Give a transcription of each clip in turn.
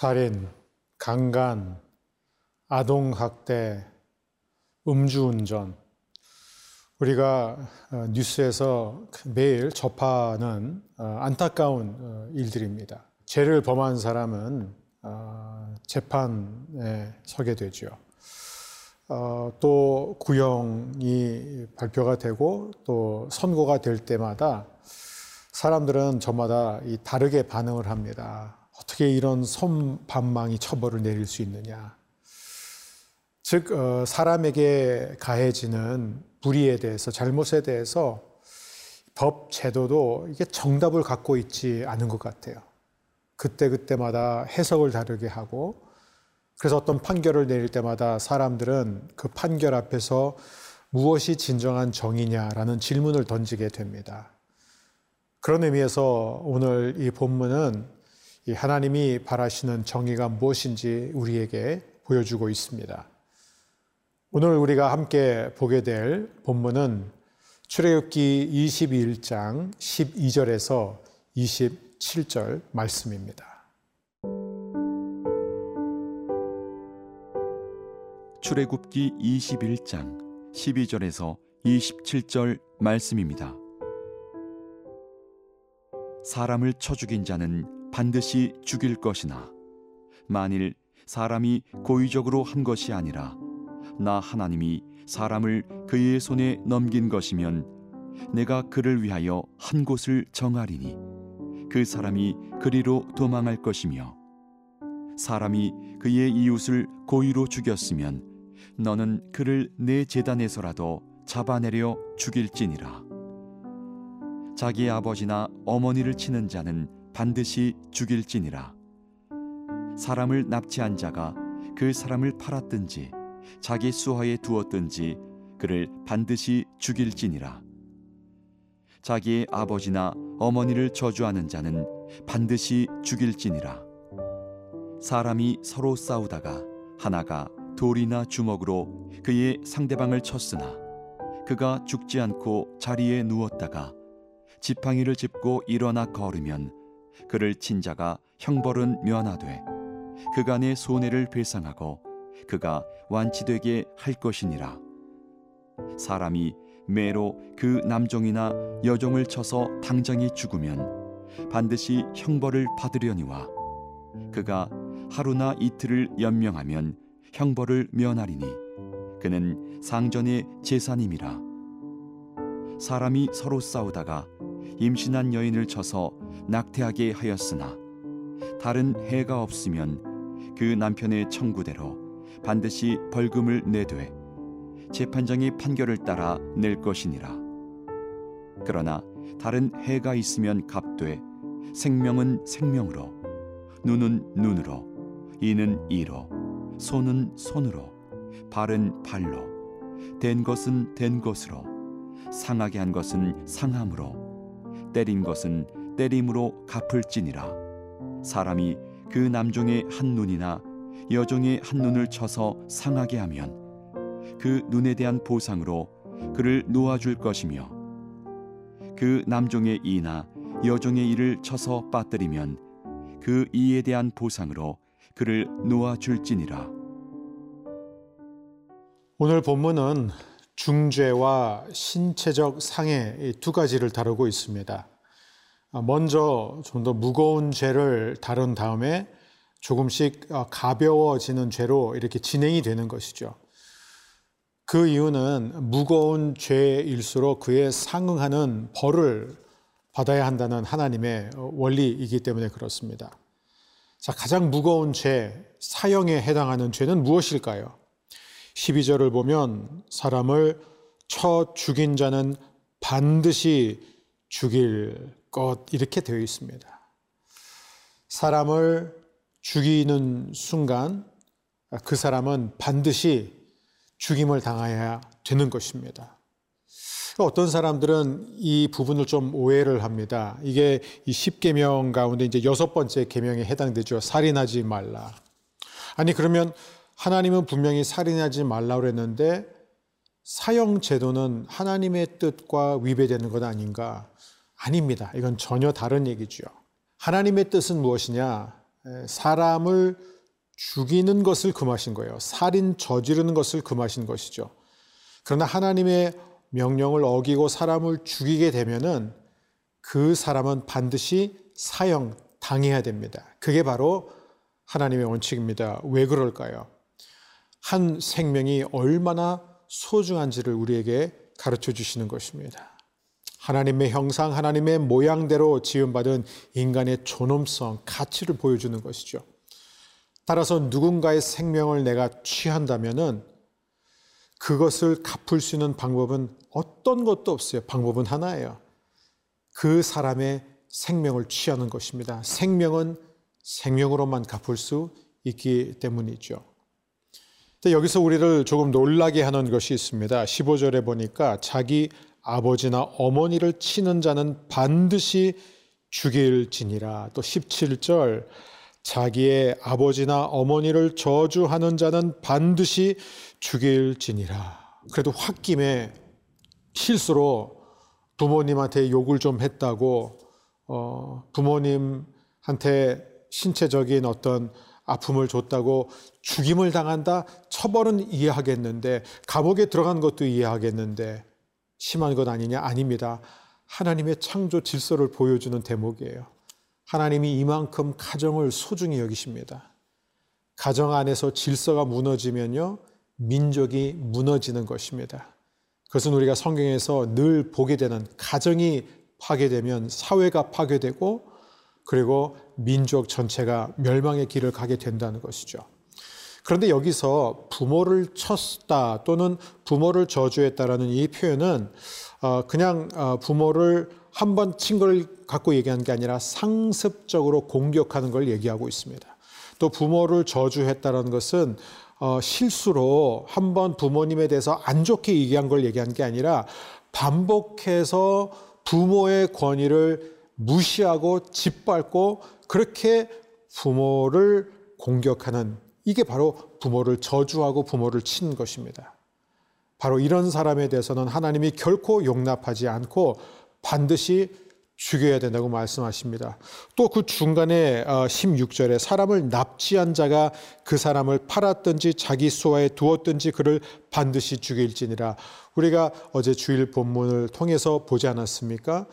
살인, 강간, 아동학대, 음주운전. 우리가 어, 뉴스에서 매일 접하는 어, 안타까운 어, 일들입니다. 죄를 범한 사람은 재판에 서게 되죠. 또 구형이 발표가 되고 또 선고가 될 때마다 사람들은 저마다 다르게 반응을 합니다. 어떻게 이런 손반망이 처벌을 내릴 수 있느냐. 즉, 어, 사람에게 가해지는 불의에 대해서, 잘못에 대해서 법 제도도 이게 정답을 갖고 있지 않은 것 같아요. 그때그때마다 해석을 다르게 하고, 그래서 어떤 판결을 내릴 때마다 사람들은 그 판결 앞에서 무엇이 진정한 정의냐라는 질문을 던지게 됩니다. 그런 의미에서 오늘 이 본문은 하나님이 바라시는 정의가 무엇인지 우리에게 보여주고 있습니다. 오늘 우리가 함께 보게 될 본문은 출애굽기 21장 12절에서 27절 말씀입니다. 출애굽기 21장 12절에서 27절 말씀입니다. 사람을 쳐 죽인 자는 반드시 죽일 것이나 만일 사람이 고의적으로 한 것이 아니라 나 하나님이 사람을 그의 손에 넘긴 것이면 내가 그를 위하여 한 곳을 정하리니 그 사람이 그리로 도망할 것이며 사람이 그의 이웃을 고의로 죽였으면 너는 그를 내 재단에서라도 잡아내려 죽일지니라. 자기 아버지나 어머니를 치는 자는 반드시 죽일지니라. 사람을 납치한 자가 그 사람을 팔았든지 자기 수하에 두었든지 그를 반드시 죽일지니라. 자기의 아버지나 어머니를 저주하는 자는 반드시 죽일지니라. 사람이 서로 싸우다가 하나가 돌이나 주먹으로 그의 상대방을 쳤으나 그가 죽지 않고 자리에 누웠다가 지팡이를 짚고 일어나 걸으면 그를 친 자가 형벌은 면하되 그간의 손해를 배상하고 그가 완치되게 할 것이니라. 사람이 매로 그 남종이나 여종을 쳐서 당장이 죽으면 반드시 형벌을 받으려니와 그가 하루나 이틀을 연명하면 형벌을 면하리니 그는 상전의 재산임이라. 사람이 서로 싸우다가 임신한 여인을 쳐서 낙태하게 하였으나 다른 해가 없으면 그 남편의 청구대로 반드시 벌금을 내되 재판장의 판결을 따라 낼 것이니라. 그러나 다른 해가 있으면 값되 생명은 생명으로 눈은 눈으로 이는 이로 손은 손으로 발은 발로 된 것은 된 것으로 상하게 한 것은 상함으로 때린 것은 때림으로 갚을지니라 사람이 그 남종의 한 눈이나 여종의 한 눈을 쳐서 상하게 하면 그 눈에 대한 보상으로 그를 놓아줄 것이며 그 남종의 이나 여종의 이를 쳐서 빠뜨리면 그 이에 대한 보상으로 그를 놓아줄지니라 오늘 본문은 중죄와 신체적 상해 두 가지를 다루고 있습니다. 먼저 좀 더 무거운 죄를 다룬 다음에 조금씩 가벼워지는 죄로 이렇게 진행이 되는 것이죠. 그 이유는 무거운 죄일수록 그에 상응하는 벌을 받아야 한다는 하나님의 원리이기 때문에 그렇습니다. 자, 가장 무거운 죄, 사형에 해당하는 죄는 무엇일까요? 12절을 보면 사람을 쳐 죽인 자는 반드시 죽일 것 이렇게 되어 있습니다. 사람을 죽이는 순간 그 사람은 반드시 죽임을 당해야 되는 것입니다. 어떤 사람들은 이 부분을 좀 오해를 합니다. 이게 이 10계명 가운데 이제 여섯 번째 계명에 해당되죠. 살인하지 말라. 아니 그러면 하나님은 분명히 살인하지 말라고 그랬는데 사형 제도는 하나님의 뜻과 위배되는 것 아닌가? 아닙니다. 이건 전혀 다른 얘기죠. 하나님의 뜻은 무엇이냐? 사람을 죽이는 것을 금하신 거예요. 살인 저지르는 것을 금하신 것이죠. 그러나 하나님의 명령을 어기고 사람을 죽이게 되면은 그 사람은 반드시 사형 당해야 됩니다. 그게 바로 하나님의 원칙입니다. 왜 그럴까요? 한 생명이 얼마나 소중한지를 우리에게 가르쳐 주시는 것입니다. 하나님의 형상, 하나님의 모양대로 지음받은 인간의 존엄성, 가치를 보여주는 것이죠. 따라서 누군가의 생명을 내가 취한다면은 그것을 갚을 수 있는 방법은 어떤 것도 없어요. 방법은 하나예요. 그 사람의 생명을 취하는 것입니다. 생명은 생명으로만 갚을 수 있기 때문이죠. 여기서 우리를 조금 놀라게 하는 것이 있습니다. 15절에 보니까 자기 아버지나 어머니를 치는 자는 반드시 죽일지니라. 또 17절 자기의 아버지나 어머니를 저주하는 자는 반드시 죽일지니라. 그래도 홧김에 실수로 부모님한테 욕을 좀 했다고 어, 부모님한테 신체적인 어떤 아픔을 줬다고 죽임을 당한다 처벌은 이해하겠는데 감옥에 들어간 것도 이해하겠는데 심한 것 아니냐 아닙니다. 하나님의 창조 질서를 보여주는 대목이에요. 하나님이 이만큼 가정을 소중히 여기십니다. 가정 안에서 질서가 무너지면요 민족이 무너지는 것입니다. 그것은 우리가 성경에서 늘 보게 되는 가정이 파괴되면 사회가 파괴되고 그리고 민족 전체가 멸망의 길을 가게 된다는 것이죠. 그런데 여기서 부모를 쳤다 또는 부모를 저주했다라는 이 표현은 어, 그냥 어, 부모를 한 번 친 걸 갖고 얘기하는 게 아니라 상습적으로 공격하는 걸 얘기하고 있습니다. 또 부모를 저주했다는 것은 어, 실수로 한 번 부모님에 대해서 안 좋게 얘기한 걸 얘기한 게 아니라 반복해서 부모의 권위를 무시하고 짓밟고 그렇게 부모를 공격하는 이게 바로 부모를 저주하고 부모를 친 것입니다. 바로 이런 사람에 대해서는 하나님이 결코 용납하지 않고 반드시 죽여야 된다고 말씀하십니다. 또 그 중간에 16절에 어, 사람을 납치한 자가 그 사람을 팔았든지 자기 수하에 두었든지 그를 반드시 죽일지니라. 우리가 어제 주일 본문을 통해서 보지 않았습니까?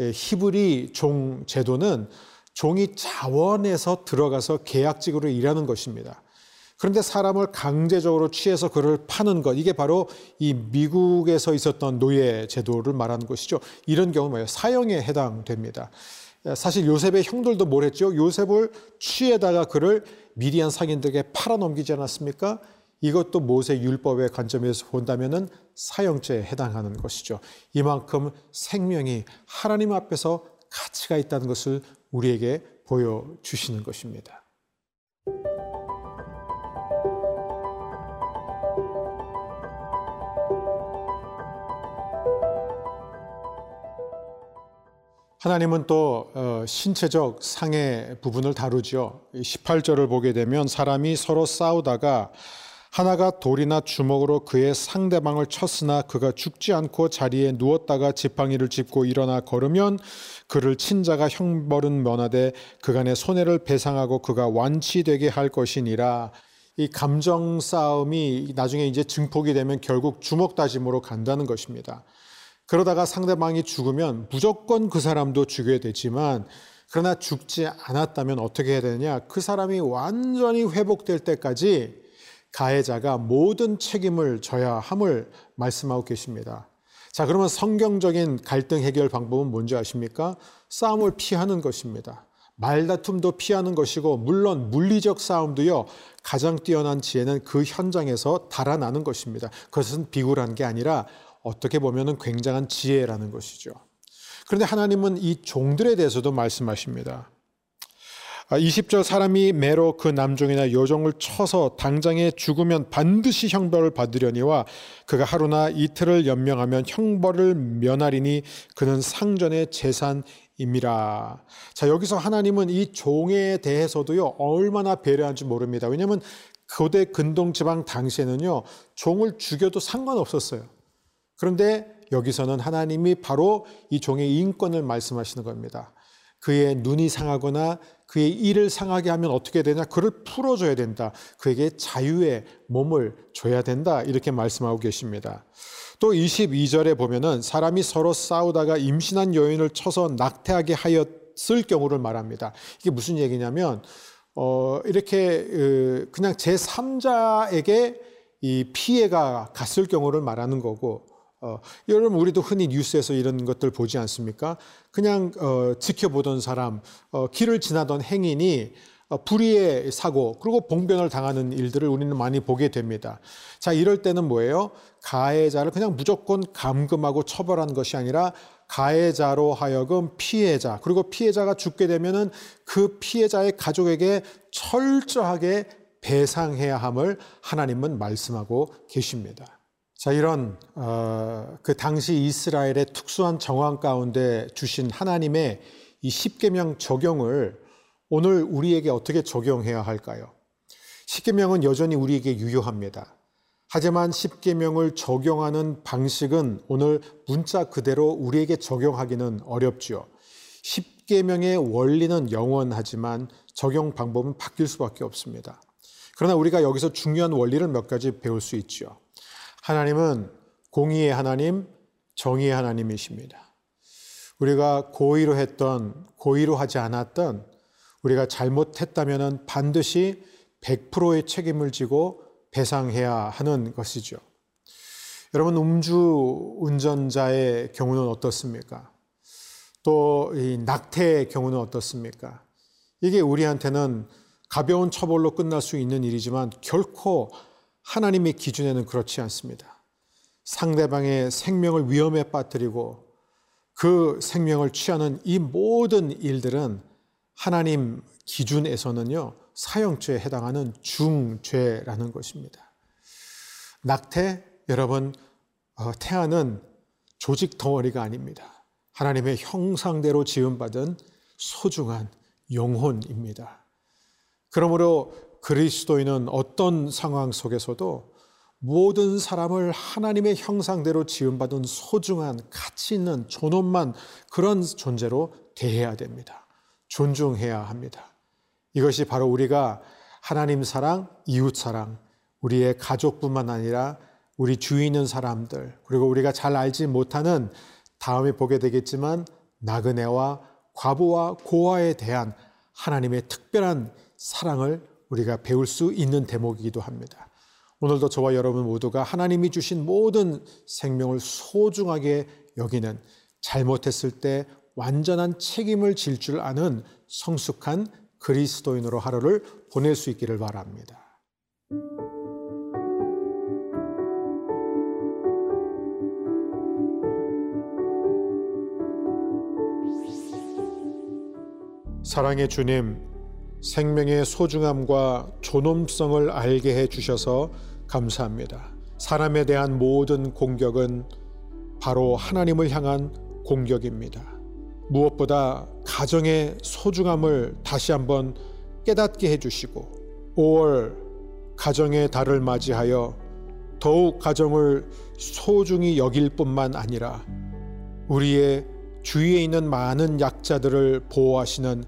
예, 히브리 종 제도는 종이 자원에서 들어가서 계약직으로 일하는 것입니다. 그런데 사람을 강제적으로 취해서 그를 파는 것 이게 바로 이 미국에서 있었던 노예 제도를 말하는 것이죠. 이런 경우 뭐예요? 사형에 해당됩니다. 사실 요셉의 형들도 뭘 했죠? 요셉을 취해다가 그를 미디안 상인들에게 팔아 넘기지 않았습니까? 이것도 모세 율법의 관점에서 본다면은 사형죄에 해당하는 것이죠. 이만큼 생명이 하나님 앞에서 가치가 있다는 것을 우리에게 보여주시는 것입니다. 하나님은 또 어, 신체적 상해 부분을 다루죠. 18절을 보게 되면 사람이 서로 싸우다가 하나가 돌이나 주먹으로 그의 상대방을 쳤으나 그가 죽지 않고 자리에 누웠다가 지팡이를 짚고 일어나 걸으면 그를 친 자가 형벌은 면하되 그간의 손해를 배상하고 그가 완치되게 할 것이니라. 이 감정 싸움이 나중에 이제 증폭이 되면 결국 주먹 다짐으로 간다는 것입니다. 그러다가 상대방이 죽으면 무조건 그 사람도 죽여야 되지만 그러나 죽지 않았다면 어떻게 해야 되느냐? 그 사람이 완전히 회복될 때까지 가해자가 모든 책임을 져야 함을 말씀하고 계십니다. 자, 그러면 성경적인 갈등 해결 방법은 뭔지 아십니까? 싸움을 피하는 것입니다. 말다툼도 피하는 것이고, 물론 물리적 싸움도요, 가장 뛰어난 지혜는 그 현장에서 달아나는 것입니다. 그것은 비굴한 게 아니라 어떻게 보면 굉장한 지혜라는 것이죠. 그런데 하나님은 이 종들에 대해서도 말씀하십니다. 20절 아, 사람이 매로 그 남종이나 여종을 쳐서 당장에 죽으면 반드시 형벌을 받으려니와 그가 하루나 이틀을 연명하면 형벌을 면하리니 그는 상전의 재산임이라. 자, 여기서 하나님은 이 종에 대해서도요, 얼마나 배려한지 모릅니다. 왜냐하면 고대 근동 지방 당시에는요, 종을 죽여도 상관없었어요. 그런데 여기서는 하나님이 바로 이 종의 인권을 말씀하시는 겁니다. 그의 눈이 상하거나 그의 일을 상하게 하면 어떻게 되냐? 그를 풀어줘야 된다. 그에게 자유의 몸을 줘야 된다. 이렇게 말씀하고 계십니다. 또 22절에 보면은 사람이 서로 싸우다가 임신한 여인을 쳐서 낙태하게 하였을 경우를 말합니다. 이게 무슨 얘기냐면, 어, 이렇게, 그냥 제3자에게 이 피해가 갔을 경우를 말하는 거고, 어, 여러분 우리도 흔히 뉴스에서 이런 것들 보지 않습니까? 그냥 어, 지켜보던 사람, 어, 길을 지나던 행인이 어, 불의의 사고 그리고 봉변을 당하는 일들을 우리는 많이 보게 됩니다. 자 이럴 때는 뭐예요? 가해자를 그냥 무조건 감금하고 처벌하는 것이 아니라 가해자로 하여금 피해자 그리고 피해자가 죽게 되면은 그 피해자의 가족에게 철저하게 배상해야 함을 하나님은 말씀하고 계십니다. 자, 이런 어, 그 당시 이스라엘의 특수한 정황 가운데 주신 하나님의 이 십계명 적용을 오늘 우리에게 어떻게 적용해야 할까요? 십계명은 여전히 우리에게 유효합니다. 하지만 십계명을 적용하는 방식은 오늘 문자 그대로 우리에게 적용하기는 어렵지요. 십계명의 원리는 영원하지만 적용 방법은 바뀔 수밖에 없습니다. 그러나 우리가 여기서 중요한 원리를 몇 가지 배울 수 있죠. 하나님은 공의의 하나님, 정의의 하나님이십니다. 우리가 고의로 했던, 고의로 하지 않았던, 우리가 잘못했다면 반드시 100%의 책임을 지고 배상해야 하는 것이죠. 여러분, 음주 운전자의 경우는 어떻습니까? 또, 이 낙태의 경우는 어떻습니까? 이게 우리한테는 가벼운 처벌로 끝날 수 있는 일이지만 결코 하나님의 기준에는 그렇지 않습니다. 상대방의 생명을 위험에 빠뜨리고 그 생명을 취하는 이 모든 일들은 하나님 기준에서는요, 사형죄에 해당하는 중죄라는 것입니다. 낙태, 여러분, 어, 태아는 조직 덩어리가 아닙니다. 하나님의 형상대로 지음받은 소중한 영혼입니다. 그러므로 그리스도인은 어떤 상황 속에서도 모든 사람을 하나님의 형상대로 지음받은 소중한 가치 있는 존엄만 그런 존재로 대해야 됩니다. 존중해야 합니다. 이것이 바로 우리가 하나님 사랑, 이웃 사랑, 우리의 가족뿐만 아니라 우리 주위 있는 사람들, 그리고 우리가 잘 알지 못하는 다음에 보게 되겠지만 나그네와 과부와 고아에 대한 하나님의 특별한 사랑을 우리가 배울 수 있는 대목이기도 합니다. 오늘도 저와 여러분 모두가 하나님이 주신 모든 생명을 소중하게 여기는 잘못했을 때 완전한 책임을 질 줄 아는 성숙한 그리스도인으로 하루를 보낼 수 있기를 바랍니다. 사랑의 주님, 생명의 소중함과 존엄성을 알게 해 주셔서 감사합니다. 사람에 대한 모든 공격은 바로 하나님을 향한 공격입니다. 무엇보다 가정의 소중함을 다시 한번 깨닫게 해주시고 5월 가정의 달을 맞이하여 더욱 가정을 소중히 여길 뿐만 아니라 우리의 주위에 있는 많은 약자들을 보호하시는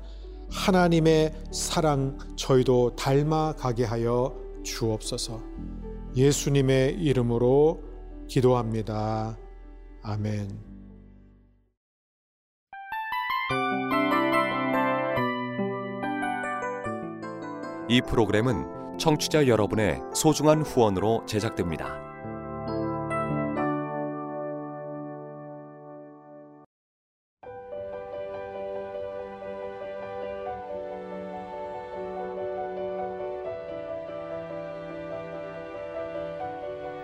하나님의 사랑 저희도 닮아가게 하여 주옵소서. 예수님의 이름으로 기도합니다. 아멘. 이 프로그램은 청취자 여러분의 소중한 후원으로 제작됩니다.